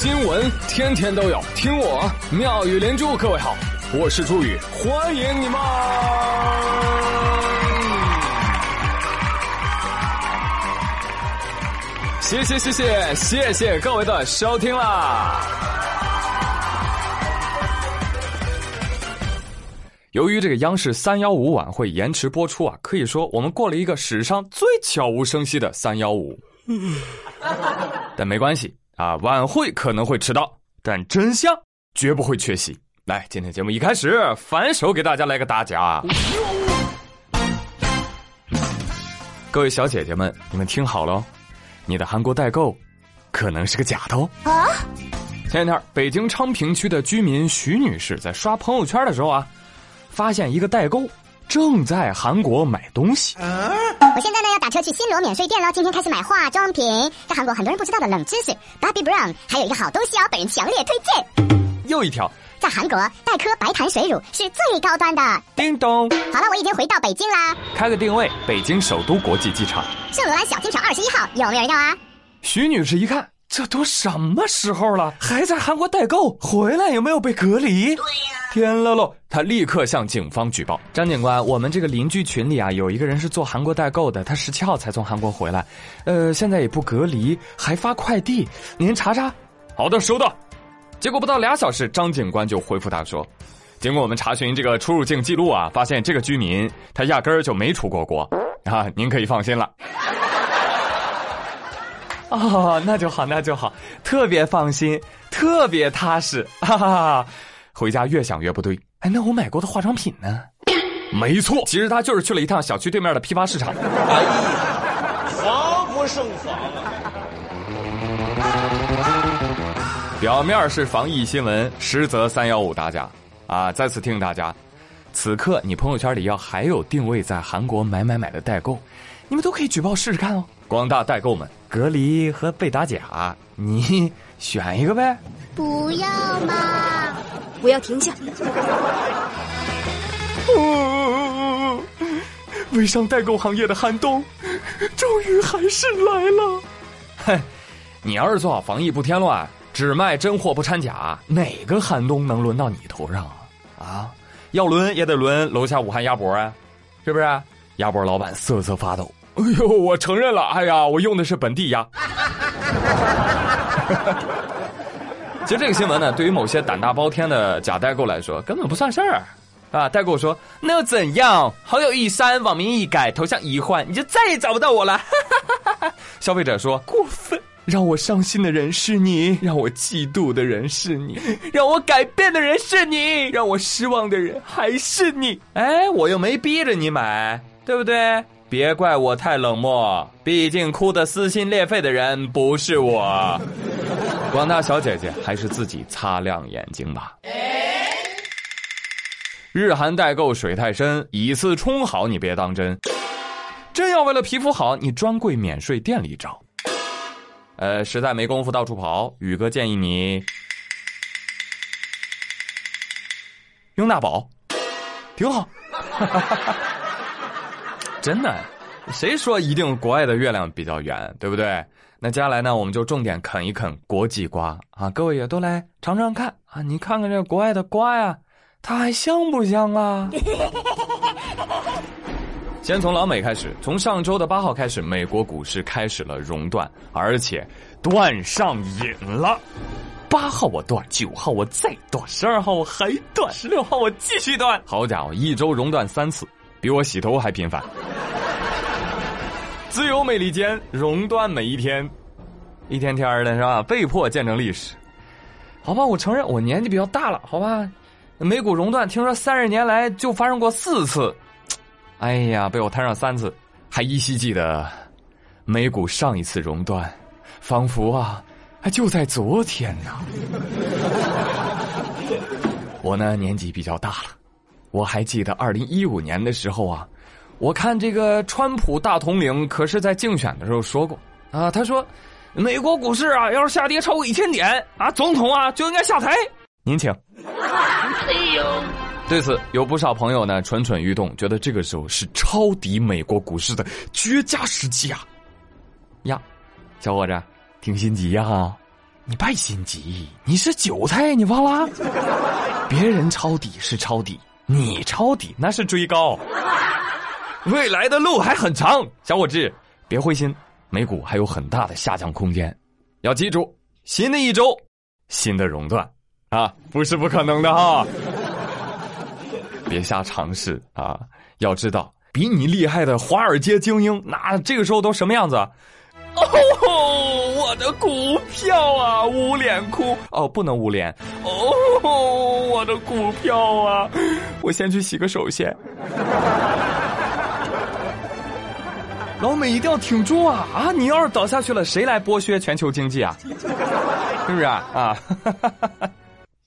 新闻天天都有，听我妙语连珠。各位好，我是朱宇，欢迎你们！谢谢谢谢谢谢各位的收听啦！由于这个央视三幺五晚会延迟播出啊，可以说我们过了一个史上最悄无声息的三幺五。但没关系啊，晚会可能会迟到，但真相绝不会缺席。来，今天节目一开始，反手给大家来个大家。各位小姐姐们，你们听好了，你的韩国代购可能是个假的哦。啊！前两天，北京昌平区的居民徐女士在刷朋友圈的时候啊，发现一个代购。正在韩国买东西。我现在呢要打车去新罗免税店了。今天开始买化妆品，在韩国很多人不知道的冷知识，Bobbi Brown 还有一个好东西哦，本人强烈推荐。又一条，在韩国黛珂白檀水乳是最高端的。叮咚，好了，我已经回到北京啦。开个定位，北京首都国际机场，圣罗兰小金条二十一号，有没有人要啊？徐女士一看。这都什么时候了，还在韩国代购？回来有没有被隔离？对呀，天了喽！他立刻向警方举报。张警官，我们这个邻居群里啊，有一个人是做韩国代购的，他十七号才从韩国回来，呃，现在也不隔离，还发快递，您查查。好的，收到。结果不到俩小时，张警官就回复他说：“经过我们查询这个出入境记录啊，发现这个居民他压根儿就没出过国啊，您可以放心了。” 哦，那就好，那就好，特别放心，特别踏实，哈哈哈！回家越想越不对，哎，那我买过的化妆品呢？没错，其实他就是去了一趟小区对面的批发市场。哎呀，防不胜防啊！表面是防疫新闻，实则三幺五打假啊！再次提醒大家，此刻你朋友圈里要还有定位在韩国买买买的代购，你们都可以举报试试看哦。广大代购们，隔离和被打假，你 选一个呗？不要嘛！我要停下！微商代购行业的寒冬，终于还是来了。哼，你要是做好防疫不添乱，只卖真货不掺假，哪个寒冬能轮到你头上啊？啊，要轮也得轮楼下武汉鸭脖啊，是不是？鸭脖老板瑟瑟发抖。哎呦，我承认了。哎呀，我用的是本地鸭。其实这个新闻呢，对于某些胆大包天的假代购来说，根本不算事儿。啊，代购说那又怎样？好友一删，网名一改，头像一换，你就再也找不到我了。消费者说过分，让我伤心的人是你，让我嫉妒的人是你，让我改变的人是你，让我失望的人还是你。哎，我又没逼着你买，对不对？别怪我太冷漠，毕竟哭得撕心裂肺的人不是我。广大小姐姐，还是自己擦亮眼睛吧。日韩代购水太深，以次充好你别当真。真要为了皮肤好，你专柜免税店里找。呃，实在没工夫到处跑，宇哥建议你用娜宝，挺好。真的，谁说一定国外的月亮比较圆，对不对？那接下来呢，我们就重点啃一啃国际瓜啊！各位也都来尝尝看啊！你看看这国外的瓜呀，它还香不香啊？先从老美开始，从上周的八号开始，美国股市开始了熔断，而且断上瘾了。八号我断，九号我再断，十二号我还断，十六号我继续断。好家伙，一周熔断三次。比我洗头还频繁，自由美利坚熔断每一天，一天天的是吧？被迫见证历史，好吧，我承认我年纪比较大了，好吧？美股熔断，听说三十年来就发生过四次，哎呀，被我摊上三次，还依稀记得美股上一次熔断，仿佛啊，就在昨天呢。我呢，年纪比较大了。我还记得二零一五年的时候啊，我看这个川普大统领可是在竞选的时候说过啊，他说，美国股市啊要是下跌超过一千点啊，总统啊就应该下台。您请。对此有不少朋友呢蠢蠢欲动，觉得这个时候是抄底美国股市的绝佳时机啊。呀，小伙子，挺心急呀。你别心急，你是韭菜，你忘了？别人抄底是抄底，你抄底那是追高。未来的路还很长，小伙子，别灰心，美股还有很大的下降空间。要记住，新的一周，新的熔断，啊，不是不可能的哈。别瞎尝试啊！要知道，比你厉害的华尔街精英，那这个时候都什么样子？哦，我的股票啊，捂脸哭哦，不能捂脸哦，我的股票啊，我先去洗个手先。老美一定要挺住啊啊！你要是倒下去了，谁来剥削全球经济啊？是不是啊？啊！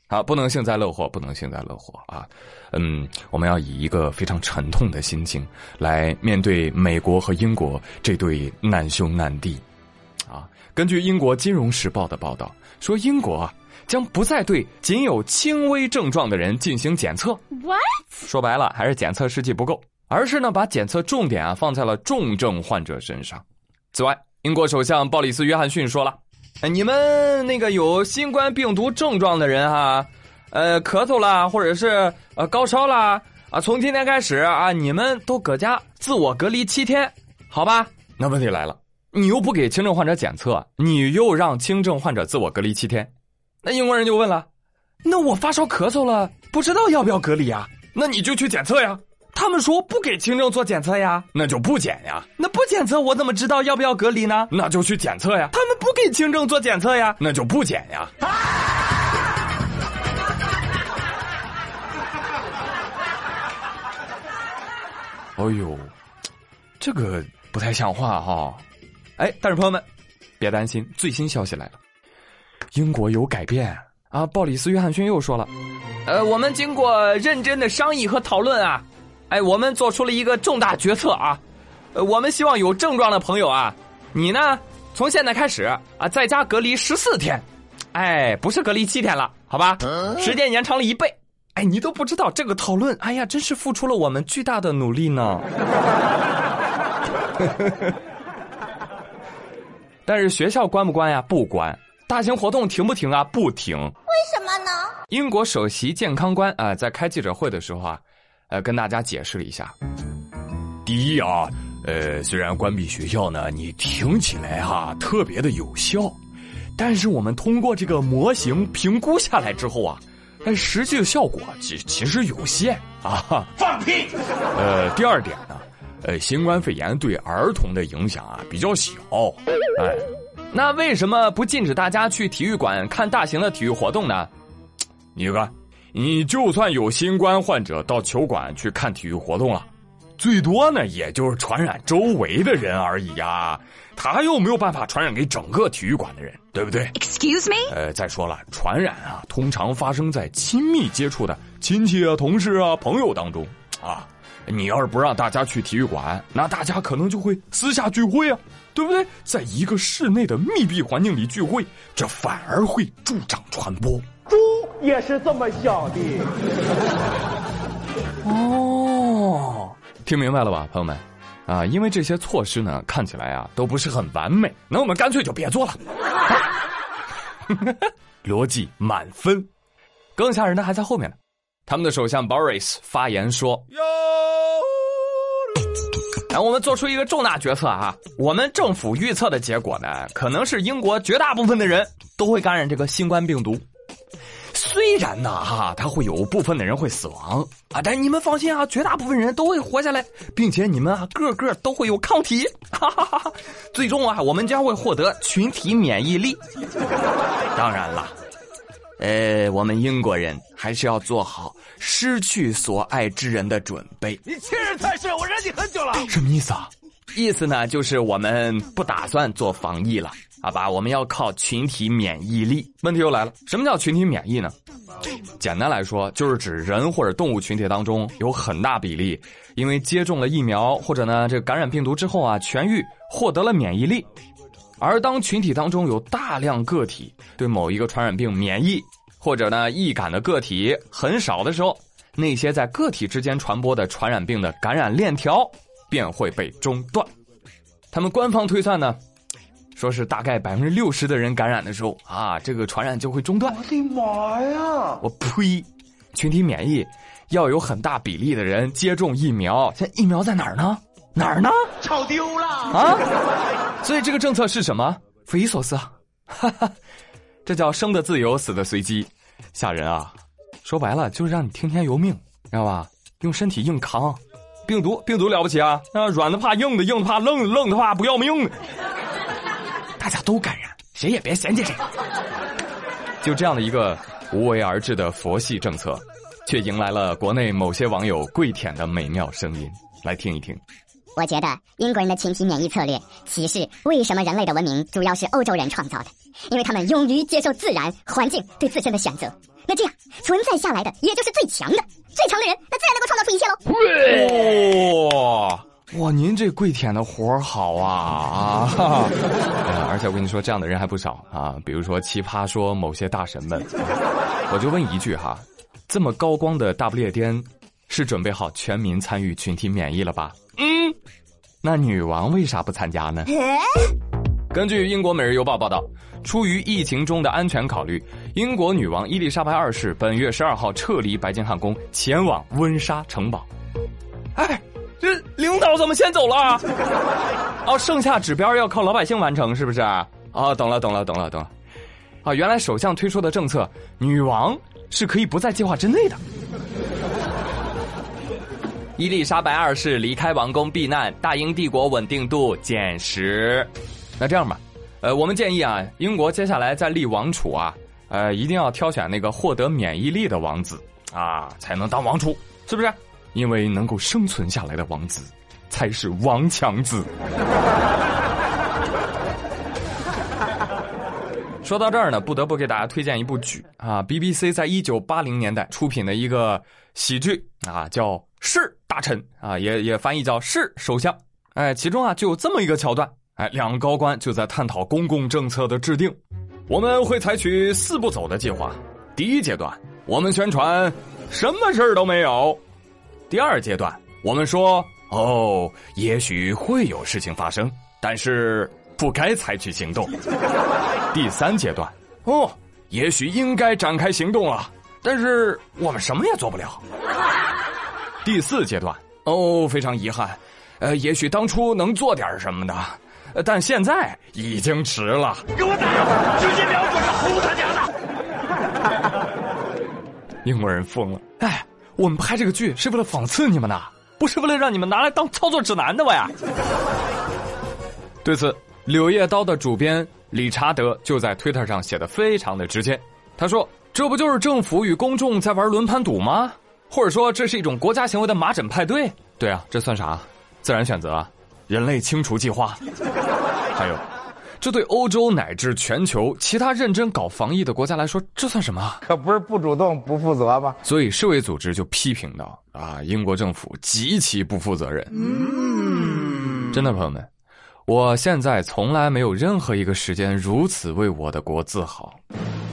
好，不能幸灾乐祸，不能幸灾乐祸啊！嗯，我们要以一个非常沉痛的心情来面对美国和英国这对难兄难弟。啊，根据英国《金融时报》的报道说，英国啊将不再对仅有轻微症状的人进行检测。What？说白了，还是检测试剂不够。而是呢，把检测重点啊放在了重症患者身上。此外，英国首相鲍里斯·约翰逊说了：“你们那个有新冠病毒症状的人哈，呃，咳嗽啦，或者是呃高烧啦，啊，从今天开始啊，你们都搁家自我隔离七天，好吧？那问题来了，你又不给轻症患者检测，你又让轻症患者自我隔离七天，那英国人就问了：那我发烧咳嗽了，不知道要不要隔离啊？那你就去检测呀。”他们说不给轻症做检测呀，那就不检呀。那不检测我怎么知道要不要隔离呢？那就去检测呀。他们不给轻症做检测呀，那就不检呀。哎呦，这个不太像话哈。哎，但是朋友们，别担心，最新消息来了，英国有改变啊。鲍里斯·约翰逊又说了，呃，我们经过认真的商议和讨论啊。哎，我们做出了一个重大决策啊！呃，我们希望有症状的朋友啊，你呢，从现在开始啊，在家隔离十四天，哎，不是隔离七天了，好吧？时间延长了一倍。哎，你都不知道这个讨论，哎呀，真是付出了我们巨大的努力呢。但是学校关不关呀？不关。大型活动停不停啊？不停。为什么呢？英国首席健康官啊，在开记者会的时候啊。呃，跟大家解释了一下。第一啊，呃，虽然关闭学校呢，你听起来哈特别的有效，但是我们通过这个模型评估下来之后啊，哎，实际的效果其其实有限啊。放屁！呃，第二点呢，呃，新冠肺炎对儿童的影响啊比较小。哎，那为什么不禁止大家去体育馆看大型的体育活动呢？你看。你就算有新冠患者到球馆去看体育活动了，最多呢也就是传染周围的人而已呀，他又没有办法传染给整个体育馆的人，对不对？Excuse me？呃，再说了，传染啊，通常发生在亲密接触的亲戚啊、同事啊、朋友当中啊。你要是不让大家去体育馆，那大家可能就会私下聚会啊，对不对？在一个室内的密闭环境里聚会，这反而会助长传播。猪也是这么想的。哦，听明白了吧，朋友们？啊，因为这些措施呢，看起来啊都不是很完美，那我们干脆就别做了。逻辑满分，更吓人的还在后面呢。他们的首相 Boris 发言说：“哎，我们做出一个重大决策啊！我们政府预测的结果呢，可能是英国绝大部分的人都会感染这个新冠病毒。”虽然呢，哈，他会有部分的人会死亡啊，但你们放心啊，绝大部分人都会活下来，并且你们啊，个个都会有抗体，哈哈哈哈！最终啊，我们将会获得群体免疫力。当然了，呃，我们英国人还是要做好失去所爱之人的准备。你欺人太甚，你很久了。什么意思啊？意思呢，就是我们不打算做防疫了。好吧，我们要靠群体免疫力。问题又来了，什么叫群体免疫呢？简单来说，就是指人或者动物群体当中有很大比例，因为接种了疫苗或者呢这个感染病毒之后啊痊愈，获得了免疫力。而当群体当中有大量个体对某一个传染病免疫，或者呢易感的个体很少的时候，那些在个体之间传播的传染病的感染链条便会被中断。他们官方推算呢。说是大概百分之六十的人感染的时候啊，这个传染就会中断。我的妈呀！我呸！群体免疫要有很大比例的人接种疫苗，现在疫苗在哪儿呢？哪儿呢？炒丢了！啊！所以这个政策是什么？匪夷所思啊！哈哈，这叫生的自由，死的随机，吓人啊！说白了就是让你听天由命，知道吧？用身体硬扛，病毒病毒了不起啊！啊，软的怕硬的，硬的怕愣的，愣的怕不要命。大家都感染，谁也别嫌弃谁。就这样的一个无为而治的佛系政策，却迎来了国内某些网友跪舔的美妙声音。来听一听。我觉得英国人的群体免疫策略启示为什么人类的文明主要是欧洲人创造的，因为他们勇于接受自然环境对自身的选择。那这样存在下来的也就是最强的，最强的人，那自然能够创造出一切喽。哇哇，您这跪舔的活儿好啊啊！而且我跟你说，这样的人还不少啊。比如说奇葩说某些大神们，我就问一句哈，这么高光的大不列颠，是准备好全民参与群体免疫了吧？嗯，那女王为啥不参加呢？根据英国《每日邮报》报道，出于疫情中的安全考虑，英国女王伊丽莎白二世本月十二号撤离白金汉宫，前往温莎城堡。哎，这领导怎么先走了？哦，剩下指标要靠老百姓完成，是不是？哦，懂了，懂了，懂了，懂了。啊，原来首相推出的政策，女王是可以不在计划之内的。伊丽莎白二世离开王宫避难，大英帝国稳定度减十。那这样吧，呃，我们建议啊，英国接下来在立王储啊，呃，一定要挑选那个获得免疫力的王子啊，才能当王储，是不是？因为能够生存下来的王子，才是王强子。说到这儿呢，不得不给大家推荐一部剧啊，BBC 在一九八零年代出品的一个喜剧啊，叫《是大臣》啊，也也翻译叫《是首相》。哎，其中啊就有这么一个桥段，哎，两个高官就在探讨公共政策的制定。我们会采取四步走的计划。第一阶段，我们宣传什么事儿都没有；第二阶段，我们说哦，也许会有事情发生，但是不该采取行动。第三阶段，哦，也许应该展开行动了，但是我们什么也做不了。第四阶段，哦，非常遗憾，呃，也许当初能做点什么的，但现在已经迟了。给我打！直接瞄准了轰他娘的！英国人疯了，哎，我们拍这个剧是为了讽刺你们的，不是为了让你们拿来当操作指南的吧呀？对此，《柳叶刀》的主编理查德就在推特上写的非常的直接，他说：“这不就是政府与公众在玩轮盘赌吗？或者说这是一种国家行为的麻疹派对？对啊，这算啥？自然选择啊，人类清除计划。还有，这对欧洲乃至全球其他认真搞防疫的国家来说，这算什么啊？可不是不主动不负责吗？所以世卫组织就批评到啊，英国政府极其不负责任。真的，朋友们，我现在从来没有任何一个时间如此为我的国自豪。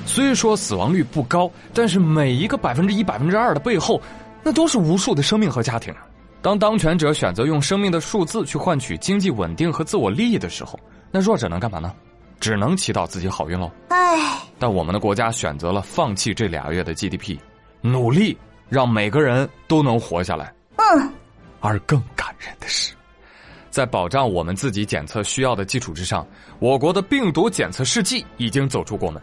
虽说死亡率不高，但是每一个百分之一、百分之二的背后，那都是无数的生命和家庭。当当权者选择用生命的数字去换取经济稳定和自我利益的时候，那弱者能干嘛呢？只能祈祷自己好运喽。唉，但我们的国家选择了放弃这俩月的 GDP，努力让每个人都能活下来。嗯，而更感人的是，在保障我们自己检测需要的基础之上，我国的病毒检测试剂已经走出国门。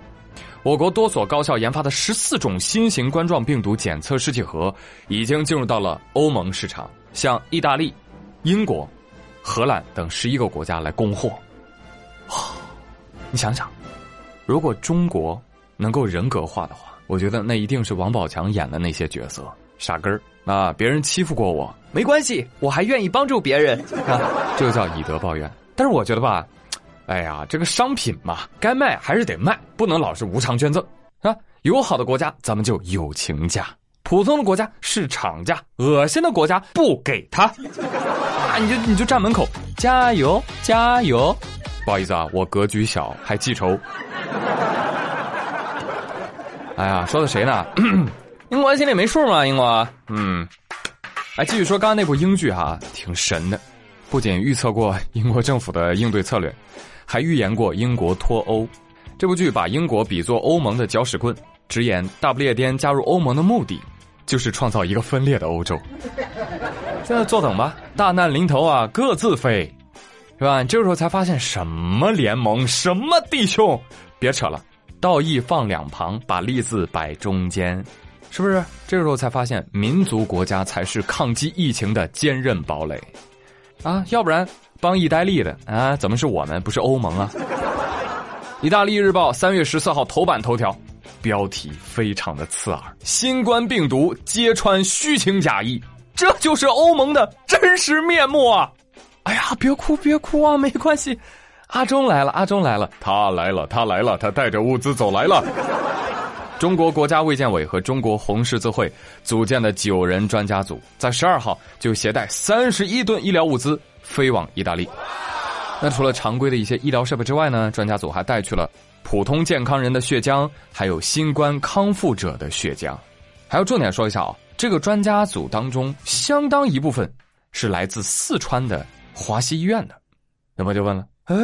我国多所高校研发的十四种新型冠状病毒检测试剂盒已经进入到了欧盟市场，向意大利、英国、荷兰等十一个国家来供货。你想想，如果中国能够人格化的话，我觉得那一定是王宝强演的那些角色，傻根儿啊！别人欺负过我，没关系，我还愿意帮助别人啊，这叫以德报怨。但是我觉得吧，哎呀，这个商品嘛，该卖还是得卖，不能老是无偿捐赠啊。友好的国家咱们就友情价，普通的国家是厂家，恶心的国家不给他啊！你就你就站门口加油加油。不好意思啊，我格局小，还记仇。哎呀，说的谁呢？英国心里没数吗？英国，嗯，哎，继续说刚刚那部英剧哈、挺神的，不仅预测过英国政府的应对策略，还预言过英国脱欧。这部剧把英国比作欧盟的搅屎棍，直言大不列颠加入欧盟的目的就是创造一个分裂的欧洲。现在坐等吧，大难临头啊，各自飞，是吧？这个时候才发现什么联盟，什么弟兄，别扯了，道义放两旁，把利字摆中间，是不是？这个时候才发现，民族国家才是抗击疫情的坚韧堡垒，啊，要不然帮意大利的啊，怎么是我们，不是欧盟啊？意大利日报三月十四号头版头条，标题非常的刺耳：新冠病毒揭穿虚情假意，这就是欧盟的真实面目啊！哎呀，别哭别哭啊，没关系，阿忠来了，阿忠来了，他来了，他来了，他带着物资走来了。中国国家卫健委和中国红十字会组建的九人专家组，在十二号就携带三十一吨医疗物资飞往意大利。那除了常规的一些医疗设备之外呢，专家组还带去了普通健康人的血浆，还有新冠康复者的血浆。还要重点说一下啊，这个专家组当中相当一部分是来自四川的华西医院的。那么就问了，哎，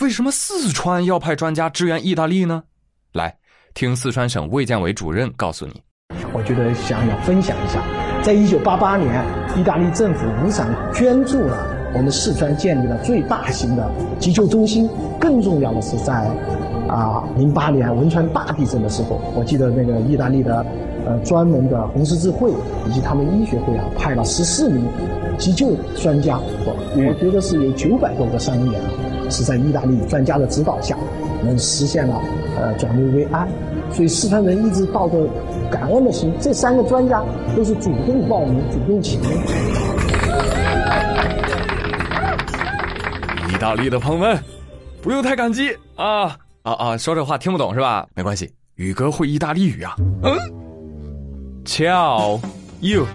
为什么四川要派专家支援意大利呢？来听四川省卫健委主任告诉你。我觉得想要分享一下，在一九八八年，意大利政府无偿捐助了。我们四川建立了最大型的急救中心，更重要的是在，啊，零八年汶川大地震的时候，我记得那个意大利的，呃，专门的红十字会以及他们医学会啊，派了十四名急救专家，我我觉得是有九百多个伤员啊，是在意大利专家的指导下，能实现了呃转危为安，所以四川人一直抱着感恩的心，这三个专家都是主动报名、主动请缨。意大利的朋友们，不用太感激啊啊啊！说这话听不懂是吧？没关系，宇哥会意大利语啊。嗯，ciao you，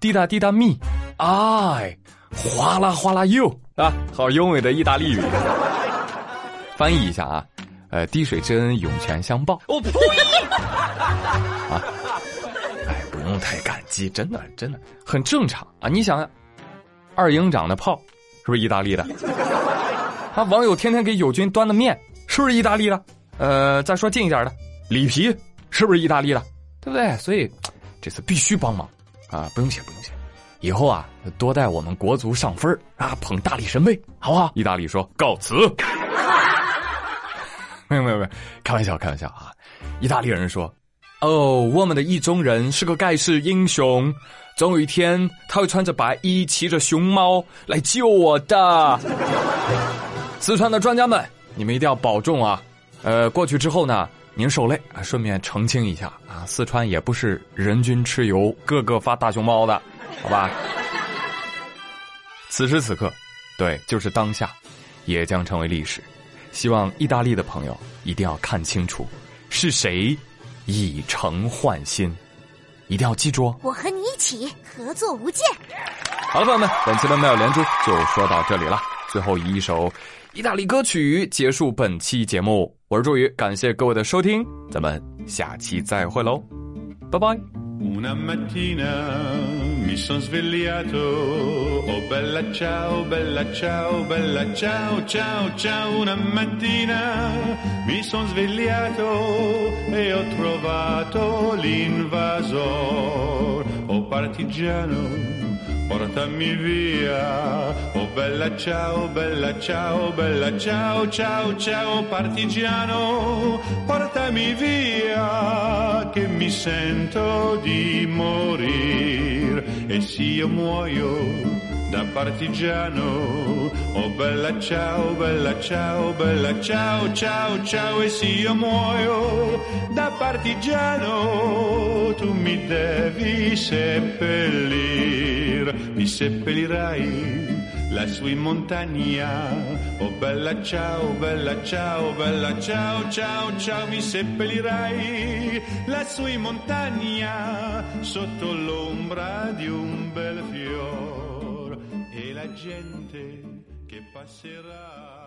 滴答滴答 me，I，，哗啦哗啦 you 啊，好优美的意大利语。翻译一下啊，呃，滴水之恩，涌泉相报。我呸！啊，哎，不用太感激，真的真的很正常啊。你想想，二营长的炮是不是意大利的？啊！网友天天给友军端的面是不是意大利的？呃，再说近一点的，里皮是不是意大利的？对不对？所以这次必须帮忙啊！不用谢，不用谢。以后啊，多带我们国足上分啊，捧大力神杯，好不好？意大利说告辞。没有没有没有，开玩笑开玩笑啊！意大利人说：“哦，我们的意中人是个盖世英雄，总有一天他会穿着白衣，骑着熊猫来救我的。”四川的专家们，你们一定要保重啊！呃，过去之后呢，您受累啊，顺便澄清一下啊，四川也不是人均吃油、个个发大熊猫的，好吧？此时此刻，对，就是当下，也将成为历史。希望意大利的朋友一定要看清楚，是谁以诚换心，一定要记住哦。我和你一起合作无间。好了，朋友们，本期的妙连珠就说到这里了。最后以一首。意大利歌曲结束本期节目，我是朱宇，感谢各位的收听，咱们下期再会喽，拜拜。Portami via. Oh bella ciao, bella ciao, bella ciao, ciao, ciao partigiano, portami via che mi sento di morire e se io muoio da partigiano. Oh bella ciao, bella ciao, bella ciao, ciao, ciao e se io muoio da partigiano tu mi devi seppellir, mi seppellirai lassù in montagna. Oh bella ciao, bella ciao, bella ciao, ciao, ciao, mi seppellirai lassù in montagna sotto l'ombra di un bel fior e la gente che passerà.